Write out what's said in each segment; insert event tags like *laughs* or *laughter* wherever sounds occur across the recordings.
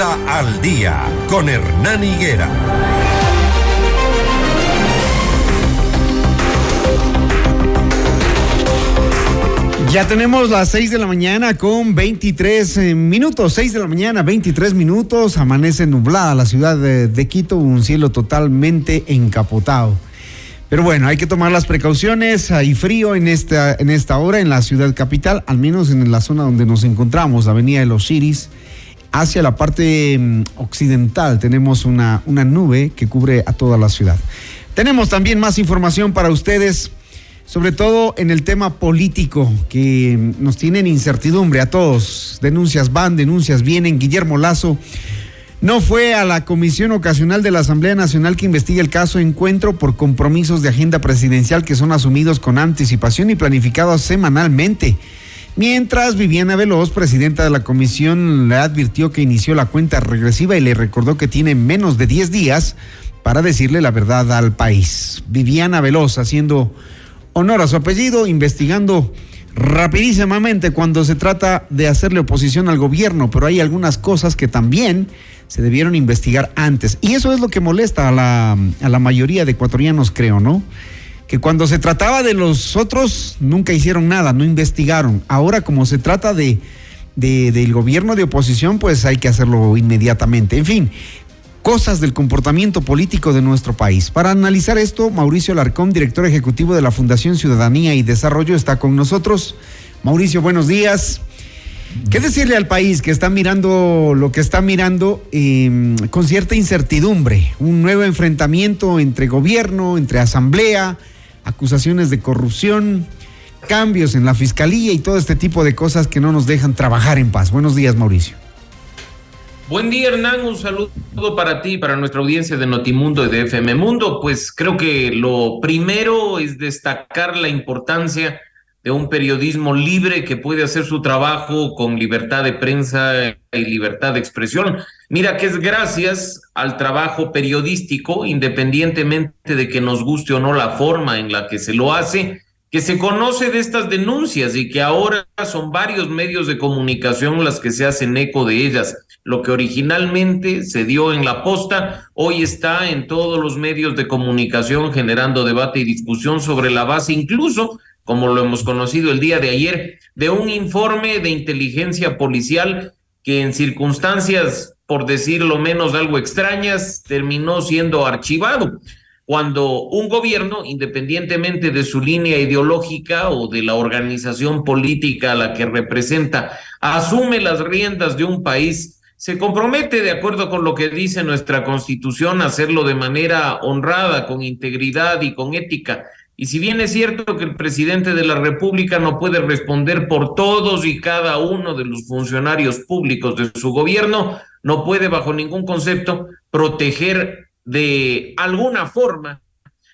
Al día con Hernán Higuera. Ya tenemos las 6 de la mañana con 23 eh, minutos, 6 de la mañana, 23 minutos, amanece nublada la ciudad de, de Quito, un cielo totalmente encapotado. Pero bueno, hay que tomar las precauciones. Hay frío en esta, en esta hora en la ciudad capital, al menos en la zona donde nos encontramos, Avenida de los Iris. Hacia la parte mm, occidental tenemos una, una nube que cubre a toda la ciudad. Tenemos también más información para ustedes, sobre todo en el tema político, que mm, nos tienen incertidumbre a todos. Denuncias van, denuncias vienen. Guillermo Lazo no fue a la comisión ocasional de la Asamblea Nacional que investiga el caso Encuentro por compromisos de agenda presidencial que son asumidos con anticipación y planificados semanalmente. Mientras Viviana Veloz, presidenta de la comisión, le advirtió que inició la cuenta regresiva y le recordó que tiene menos de 10 días para decirle la verdad al país. Viviana Veloz haciendo honor a su apellido, investigando rapidísimamente cuando se trata de hacerle oposición al gobierno, pero hay algunas cosas que también se debieron investigar antes. Y eso es lo que molesta a la, a la mayoría de ecuatorianos, creo, ¿no? Que cuando se trataba de los otros, nunca hicieron nada, no investigaron. Ahora, como se trata de, de, del gobierno de oposición, pues hay que hacerlo inmediatamente. En fin, cosas del comportamiento político de nuestro país. Para analizar esto, Mauricio Larcón, director ejecutivo de la Fundación Ciudadanía y Desarrollo, está con nosotros. Mauricio, buenos días. ¿Qué decirle al país que está mirando lo que está mirando eh, con cierta incertidumbre? Un nuevo enfrentamiento entre gobierno, entre asamblea, acusaciones de corrupción, cambios en la fiscalía y todo este tipo de cosas que no nos dejan trabajar en paz. Buenos días, Mauricio. Buen día, Hernán. Un saludo para ti, para nuestra audiencia de Notimundo y de FM Mundo. Pues creo que lo primero es destacar la importancia de un periodismo libre que puede hacer su trabajo con libertad de prensa y libertad de expresión. Mira que es gracias al trabajo periodístico, independientemente de que nos guste o no la forma en la que se lo hace, que se conoce de estas denuncias y que ahora son varios medios de comunicación las que se hacen eco de ellas. Lo que originalmente se dio en la posta, hoy está en todos los medios de comunicación generando debate y discusión sobre la base incluso como lo hemos conocido el día de ayer, de un informe de inteligencia policial que en circunstancias, por decirlo menos, algo extrañas, terminó siendo archivado. Cuando un gobierno, independientemente de su línea ideológica o de la organización política a la que representa, asume las riendas de un país, se compromete, de acuerdo con lo que dice nuestra constitución, a hacerlo de manera honrada, con integridad y con ética y si bien es cierto que el presidente de la República no puede responder por todos y cada uno de los funcionarios públicos de su gobierno, no puede bajo ningún concepto proteger de alguna forma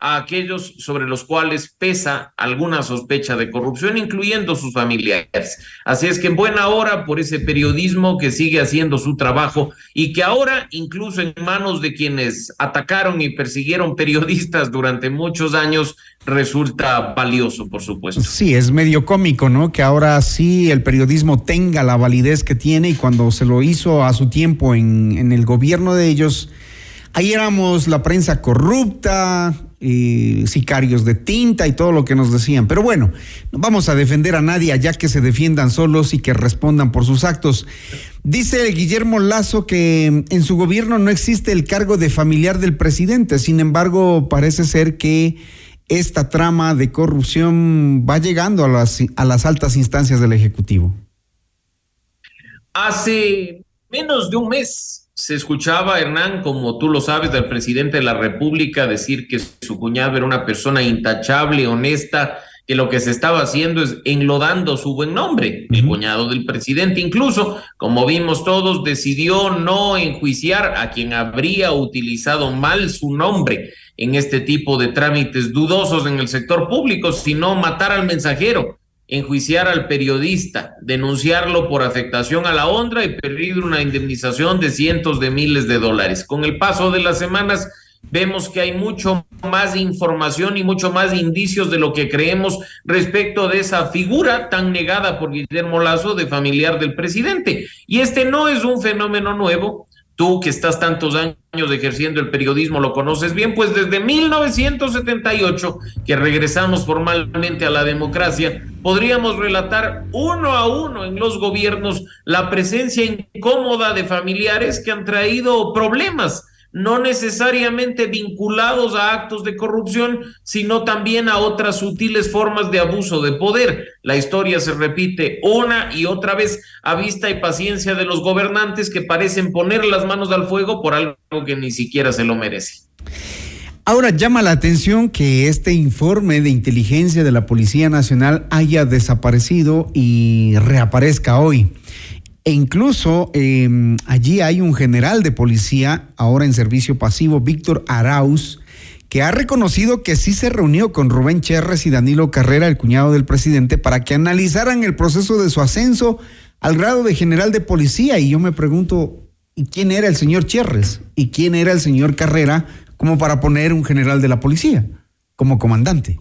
a aquellos sobre los cuales pesa alguna sospecha de corrupción, incluyendo sus familiares. Así es que en buena hora por ese periodismo que sigue haciendo su trabajo y que ahora, incluso en manos de quienes atacaron y persiguieron periodistas durante muchos años, resulta valioso, por supuesto. Sí, es medio cómico, ¿no? Que ahora sí el periodismo tenga la validez que tiene y cuando se lo hizo a su tiempo en, el gobierno de ellos, ahí éramos la prensa corrupta, y sicarios de tinta y todo lo que nos decían. Pero bueno, no vamos a defender a nadie allá que se defiendan solos y que respondan por sus actos. Dice Guillermo Lazo que en su gobierno no existe el cargo de familiar del presidente, sin embargo parece ser que esta trama de corrupción va llegando a las, a las altas instancias del Ejecutivo. Hace menos de un mes se escuchaba, Hernán, como tú lo sabes, del presidente de la República decir que su cuñado era una persona intachable, honesta, que lo que se estaba haciendo es enlodando su buen nombre. El cuñado del presidente, incluso, como vimos todos, decidió no enjuiciar a quien habría utilizado mal su nombre en este tipo de trámites dudosos en el sector público, sino matar al mensajero enjuiciar al periodista, denunciarlo por afectación a la honra y pedir una indemnización de cientos de miles de dólares. Con el paso de las semanas vemos que hay mucho más información y mucho más indicios de lo que creemos respecto de esa figura tan negada por Guillermo Lazo de familiar del presidente. Y este no es un fenómeno nuevo. Tú que estás tantos años ejerciendo el periodismo lo conoces bien, pues desde 1978 que regresamos formalmente a la democracia, podríamos relatar uno a uno en los gobiernos la presencia incómoda de familiares que han traído problemas no necesariamente vinculados a actos de corrupción, sino también a otras sutiles formas de abuso de poder. La historia se repite una y otra vez a vista y paciencia de los gobernantes que parecen poner las manos al fuego por algo que ni siquiera se lo merece. Ahora llama la atención que este informe de inteligencia de la Policía Nacional haya desaparecido y reaparezca hoy. E incluso em, allí hay un general de policía, ahora en servicio pasivo, Víctor Arauz, que ha reconocido que sí se reunió con Rubén Cherres y Danilo Carrera, el cuñado del presidente, para que analizaran el proceso de su ascenso al grado de general de policía. Y yo me pregunto, ¿y quién era el señor Cherres? ¿Y quién era el señor Carrera como para poner un general de la policía como comandante?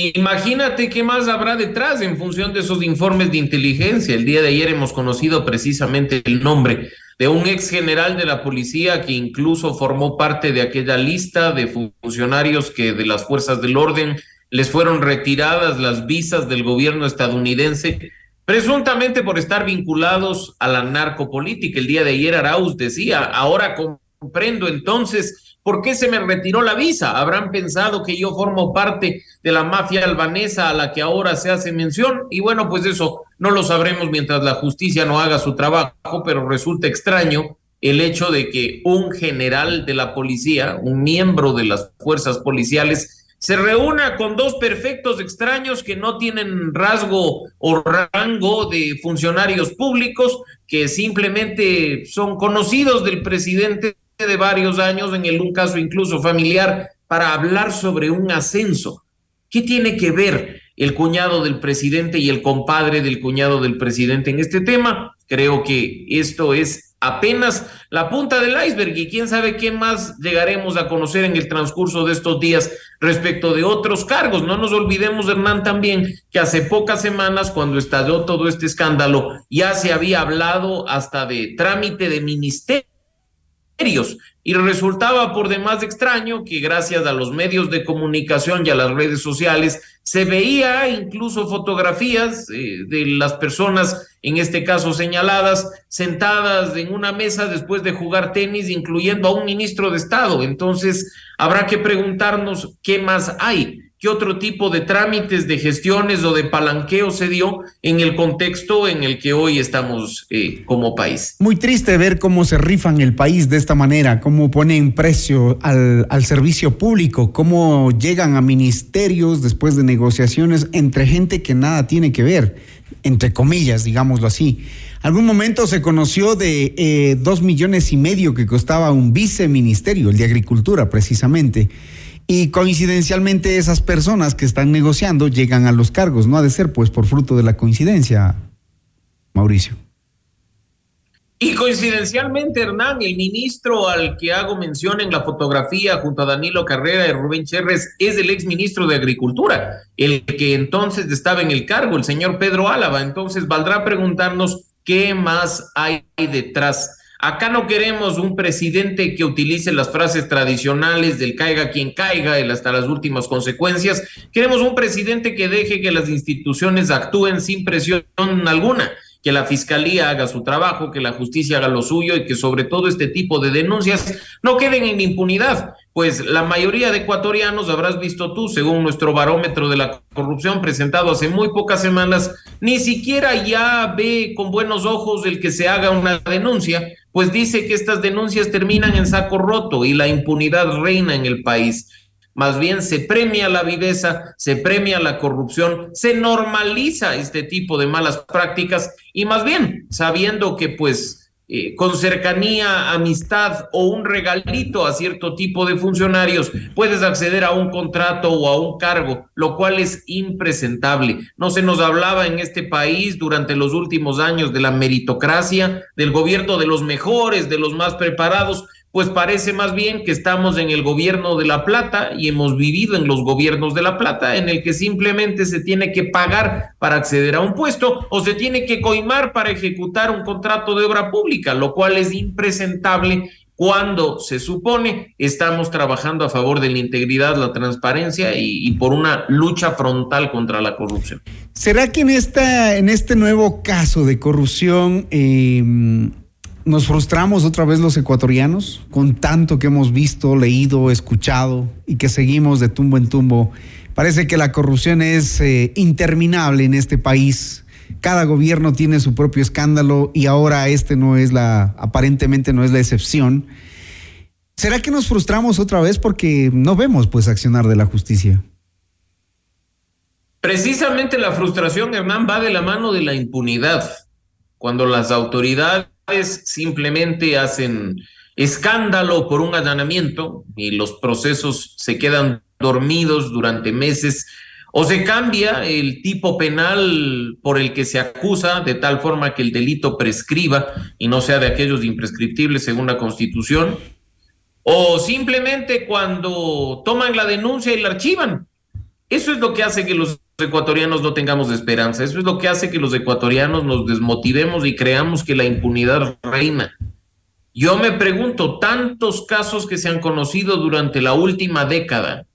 Imagínate qué más habrá detrás en función de esos informes de inteligencia. El día de ayer hemos conocido precisamente el nombre de un ex general de la policía que incluso formó parte de aquella lista de funcionarios que de las fuerzas del orden les fueron retiradas las visas del gobierno estadounidense, presuntamente por estar vinculados a la narcopolítica. El día de ayer Arauz decía, ahora comprendo entonces ¿Por qué se me retiró la visa? Habrán pensado que yo formo parte de la mafia albanesa a la que ahora se hace mención. Y bueno, pues eso no lo sabremos mientras la justicia no haga su trabajo, pero resulta extraño el hecho de que un general de la policía, un miembro de las fuerzas policiales, se reúna con dos perfectos extraños que no tienen rasgo o rango de funcionarios públicos, que simplemente son conocidos del presidente de varios años, en el, un caso incluso familiar, para hablar sobre un ascenso. ¿Qué tiene que ver el cuñado del presidente y el compadre del cuñado del presidente en este tema? Creo que esto es apenas la punta del iceberg y quién sabe qué más llegaremos a conocer en el transcurso de estos días respecto de otros cargos. No nos olvidemos, Hernán, también que hace pocas semanas, cuando estalló todo este escándalo, ya se había hablado hasta de trámite de ministerio y resultaba por demás extraño que gracias a los medios de comunicación y a las redes sociales se veía incluso fotografías eh, de las personas, en este caso señaladas, sentadas en una mesa después de jugar tenis, incluyendo a un ministro de Estado. Entonces, habrá que preguntarnos qué más hay qué otro tipo de trámites, de gestiones o de palanqueo se dio en el contexto en el que hoy estamos eh, como país. Muy triste ver cómo se rifan el país de esta manera, cómo ponen precio al, al servicio público, cómo llegan a ministerios después de negociaciones entre gente que nada tiene que ver, entre comillas, digámoslo así. Algún momento se conoció de eh, dos millones y medio que costaba un viceministerio, el de Agricultura precisamente. Y coincidencialmente esas personas que están negociando llegan a los cargos. No ha de ser pues por fruto de la coincidencia, Mauricio. Y coincidencialmente, Hernán, el ministro al que hago mención en la fotografía junto a Danilo Carrera y Rubén Cherres es el ex ministro de Agricultura, el que entonces estaba en el cargo, el señor Pedro Álava. Entonces, valdrá preguntarnos qué más hay detrás Acá no queremos un presidente que utilice las frases tradicionales del caiga quien caiga hasta las últimas consecuencias. Queremos un presidente que deje que las instituciones actúen sin presión alguna, que la fiscalía haga su trabajo, que la justicia haga lo suyo y que sobre todo este tipo de denuncias no queden en impunidad pues la mayoría de ecuatorianos, habrás visto tú, según nuestro barómetro de la corrupción presentado hace muy pocas semanas, ni siquiera ya ve con buenos ojos el que se haga una denuncia, pues dice que estas denuncias terminan en saco roto y la impunidad reina en el país. Más bien se premia la viveza, se premia la corrupción, se normaliza este tipo de malas prácticas y más bien sabiendo que pues eh, con cercanía, amistad o un regalito a cierto tipo de funcionarios, puedes acceder a un contrato o a un cargo, lo cual es impresentable. No se nos hablaba en este país durante los últimos años de la meritocracia, del gobierno de los mejores, de los más preparados, pues parece más bien que estamos en el gobierno de La Plata y hemos vivido en los gobiernos de La Plata en el que simplemente se tiene que pagar para acceder a un puesto o se tiene que coimar para ejecutar un contrato de obra pública, lo cual es impresentable cuando se supone estamos trabajando a favor de la integridad, la transparencia y, por una lucha frontal contra la corrupción. ¿Será que en, esta, en este nuevo caso de corrupción em, nos frustramos otra vez los ecuatorianos con tanto que hemos visto, leído, escuchado y que seguimos de tumbo en tumbo? Parece que la corrupción es eh, interminable en este país cada gobierno tiene su propio escándalo y ahora este no es la, aparentemente no es la excepción. ¿Será que nos frustramos otra vez porque no vemos pues accionar de la justicia? Precisamente la frustración, Hernán, va de la mano de la impunidad. Cuando las autoridades simplemente hacen escándalo por un allanamiento y los procesos se quedan dormidos durante meses o se cambia el tipo penal por el que se acusa de tal forma que el delito prescriba y no sea de aquellos imprescriptibles según la Constitución, o simplemente cuando toman la denuncia y la archivan. Eso es lo que hace que los ecuatorianos no tengamos esperanza, eso es lo que hace que los ecuatorianos nos desmotivemos y creamos que la impunidad reina. Yo me pregunto, tantos casos que se han conocido durante la última década,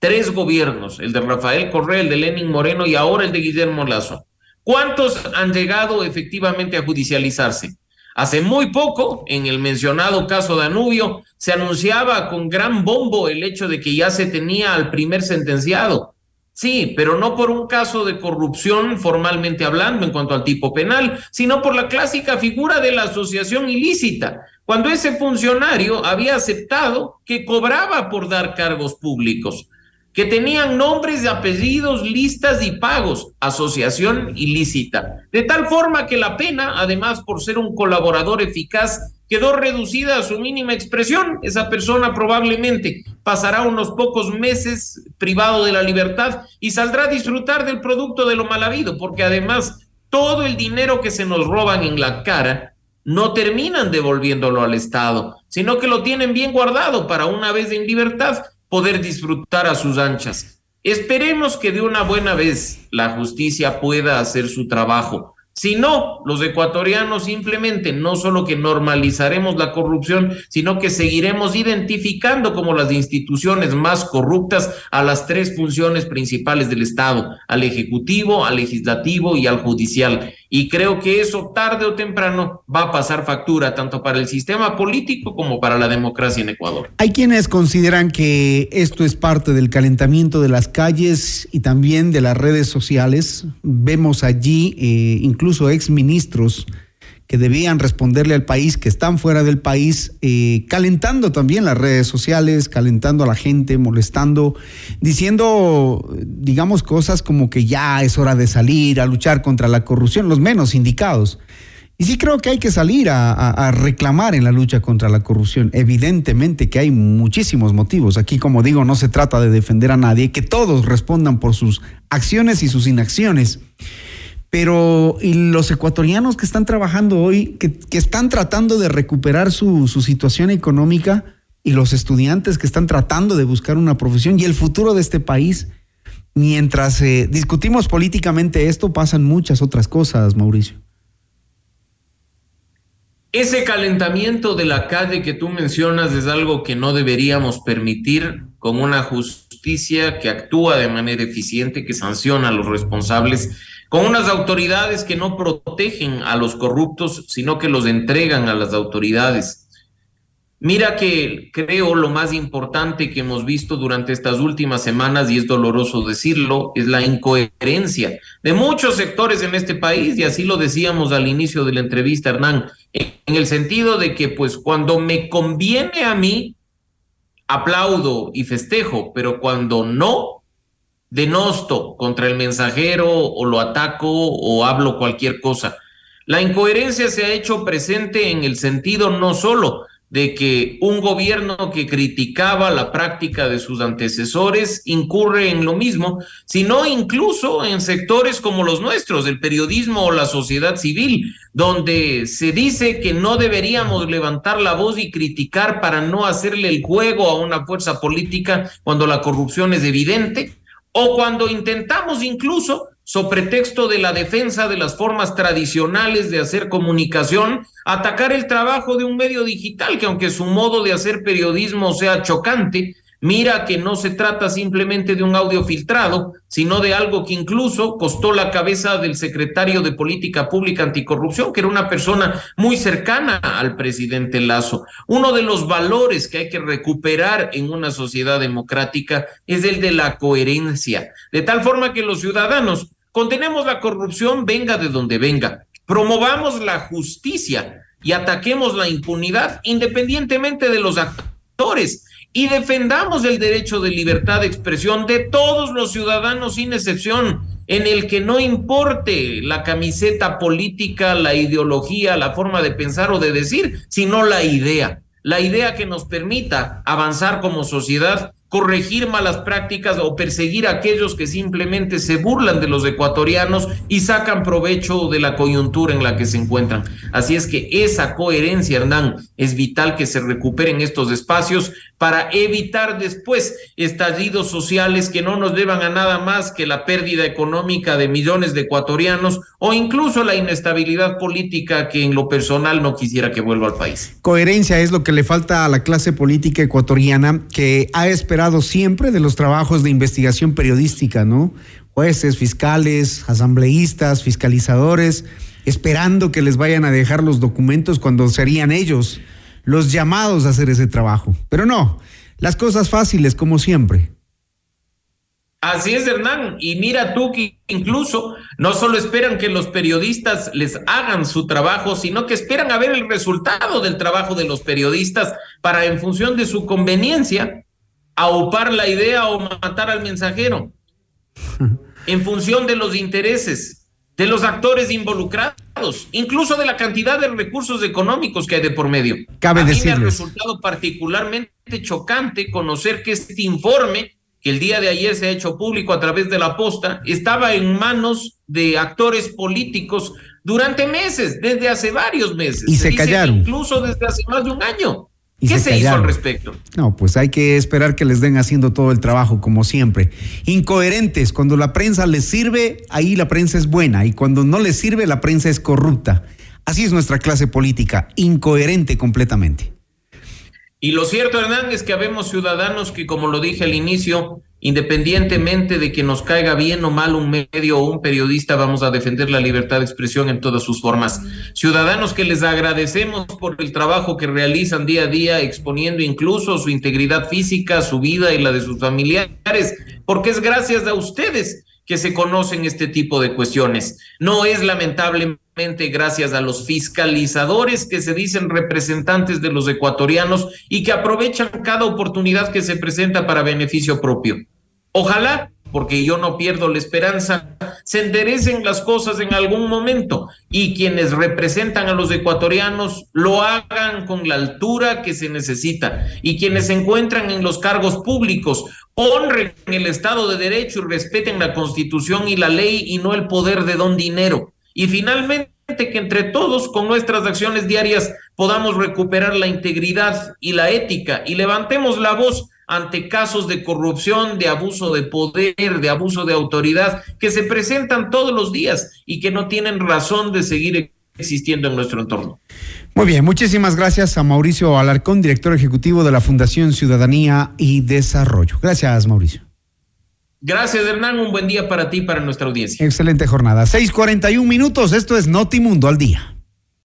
tres gobiernos, el de Rafael Correa, el de Lenin Moreno y ahora el de Guillermo Lazo. ¿Cuántos han llegado efectivamente a judicializarse? Hace muy poco, en el mencionado caso Danubio, se anunciaba con gran bombo el hecho de que ya se tenía al primer sentenciado. Sí, pero no por un caso de corrupción formalmente hablando en cuanto al tipo penal, sino por la clásica figura de la asociación ilícita, cuando ese funcionario había aceptado que cobraba por dar cargos públicos que tenían nombres, apellidos, listas y pagos, asociación ilícita, de tal forma que la pena, además por ser un colaborador eficaz, quedó reducida a su mínima expresión. Esa persona probablemente pasará unos pocos meses privado de la libertad y saldrá a disfrutar del producto de lo mal habido, porque además todo el dinero que se nos roban en la cara no terminan devolviéndolo al Estado, sino que lo tienen bien guardado para una vez en libertad poder disfrutar a sus anchas. Esperemos que de una buena vez la justicia pueda hacer su trabajo si no, los ecuatorianos simplemente no solo que normalizaremos la corrupción, sino que seguiremos identificando como las instituciones más corruptas a las tres funciones principales del Estado, al Ejecutivo, al Legislativo y al Judicial. Y creo que eso tarde o temprano va a pasar factura tanto para el sistema político como para la democracia en Ecuador. Hay quienes consideran que esto es parte del calentamiento de las calles y también de las redes sociales. Vemos allí eh, incluso exministros que debían responderle al país, que están fuera del país, eh, calentando también las redes sociales, calentando a la gente, molestando, diciendo, digamos, cosas como que ya es hora de salir a luchar contra la corrupción, los menos indicados. Y sí creo que hay que salir a, reclamar en la lucha contra la corrupción. Evidentemente que hay muchísimos motivos. Aquí, como digo, no se trata de defender a nadie, que todos respondan por sus acciones y sus inacciones. Pero los ecuatorianos que están trabajando hoy, que, están tratando de recuperar su, situación económica, y los estudiantes que están tratando de buscar una profesión y el futuro de este país, mientras eh, discutimos políticamente esto, pasan muchas otras cosas, Mauricio. Ese calentamiento de la calle que tú mencionas es algo que no deberíamos permitir con una justicia que actúa de manera eficiente, que sanciona a los responsables con unas autoridades que no protegen a los corruptos, sino que los entregan a las autoridades. Mira que creo lo más importante que hemos visto durante estas últimas semanas, y es doloroso decirlo, es la incoherencia de muchos sectores en este país, y así lo decíamos al inicio de la entrevista, Hernán, en el sentido de que pues cuando me conviene a mí, aplaudo y festejo, pero cuando no, denosto contra el mensajero o lo ataco o hablo cualquier cosa. La incoherencia se ha hecho presente en el sentido no solo de que un gobierno que criticaba la práctica de sus antecesores incurre en lo mismo, sino incluso en sectores como los nuestros, el periodismo o la sociedad civil, donde se dice que no deberíamos levantar la voz y criticar para no hacerle el juego a una fuerza política cuando la corrupción es evidente, o cuando intentamos incluso so pretexto de la defensa de las formas tradicionales de hacer comunicación, atacar el trabajo de un medio digital que aunque su modo de hacer periodismo sea chocante, Mira que no se trata simplemente de un audio filtrado, sino de algo que incluso costó la cabeza del secretario de Política Pública Anticorrupción, que era una persona muy cercana al presidente Lazo. Uno de los valores que hay que recuperar en una sociedad democrática es el de la coherencia, de tal forma que los ciudadanos condenemos la corrupción, venga de donde venga, promovamos la justicia y ataquemos la impunidad independientemente de los actores y defendamos el derecho de libertad de expresión de todos los ciudadanos sin excepción, en el que no importe la camiseta política, la ideología, la forma de pensar o de decir, sino la idea, la idea que nos permita avanzar como sociedad corregir malas prácticas o perseguir a aquellos que simplemente se burlan de los ecuatorianos y sacan provecho de la coyuntura en la que se encuentran. Así es que esa coherencia, Hernán, es vital que se recuperen estos espacios para evitar después estallidos sociales que no nos llevan a nada más que la pérdida económica de millones de ecuatorianos o incluso la inestabilidad política que en lo personal no quisiera que vuelva al país. Coherencia es lo que le falta a la clase política ecuatoriana que ha esperado siempre de los trabajos de investigación periodística, ¿no? Jueces, fiscales, asambleístas, fiscalizadores, esperando que les vayan a dejar los documentos cuando serían ellos los llamados a hacer ese trabajo. Pero no, las cosas fáciles como siempre. Así es, Hernán. Y mira tú que incluso no solo esperan que los periodistas les hagan su trabajo, sino que esperan a ver el resultado del trabajo de los periodistas para, en función de su conveniencia, aupar la idea o matar al mensajero *laughs* en función de los intereses de los actores involucrados, incluso de la cantidad de recursos económicos que hay de por medio. Cabe a mí me ha resultado particularmente chocante conocer que este informe que el día de ayer se ha hecho público a través de la posta, estaba en manos de actores políticos durante meses, desde hace varios meses. Y se, callaron. Incluso desde hace más de un año. ¿Qué se, hizo al respecto? No, pues hay que esperar que les den haciendo todo el trabajo, como siempre. Incoherentes, cuando la prensa les sirve, ahí la prensa es buena, y cuando no les sirve, la prensa es corrupta. Así es nuestra clase política, incoherente completamente. Y lo cierto, Hernán, es que habemos ciudadanos que, como lo dije al inicio, Independientemente de que nos caiga bien o mal un medio o un periodista, vamos a defender la libertad de expresión en todas sus formas. Ciudadanos que les agradecemos por el trabajo que realizan día a día, exponiendo incluso su integridad física, su vida y la de sus familiares, porque es gracias a ustedes que se conocen este tipo de cuestiones. No es lamentablemente gracias a los fiscalizadores que se dicen representantes de los ecuatorianos y que aprovechan cada oportunidad que se presenta para beneficio propio. Ojalá, porque yo no pierdo la esperanza, se enderecen las cosas en algún momento y quienes representan a los ecuatorianos lo hagan con la altura que se necesita y quienes se encuentran en los cargos públicos honren el Estado de Derecho y respeten la Constitución y la ley y no el poder de don dinero. Y finalmente que entre todos con nuestras acciones diarias podamos recuperar la integridad y la ética y levantemos la voz ante casos de corrupción, de abuso de poder, de abuso de autoridad, que se presentan todos los días y que no tienen razón de seguir existiendo en nuestro entorno. Muy bien, muchísimas gracias a Mauricio Alarcón, director ejecutivo de la Fundación Ciudadanía y Desarrollo. Gracias, Mauricio. Gracias, Hernán. Un buen día para ti y para nuestra audiencia. Excelente jornada. 6:41 minutos. Esto es Notimundo al día.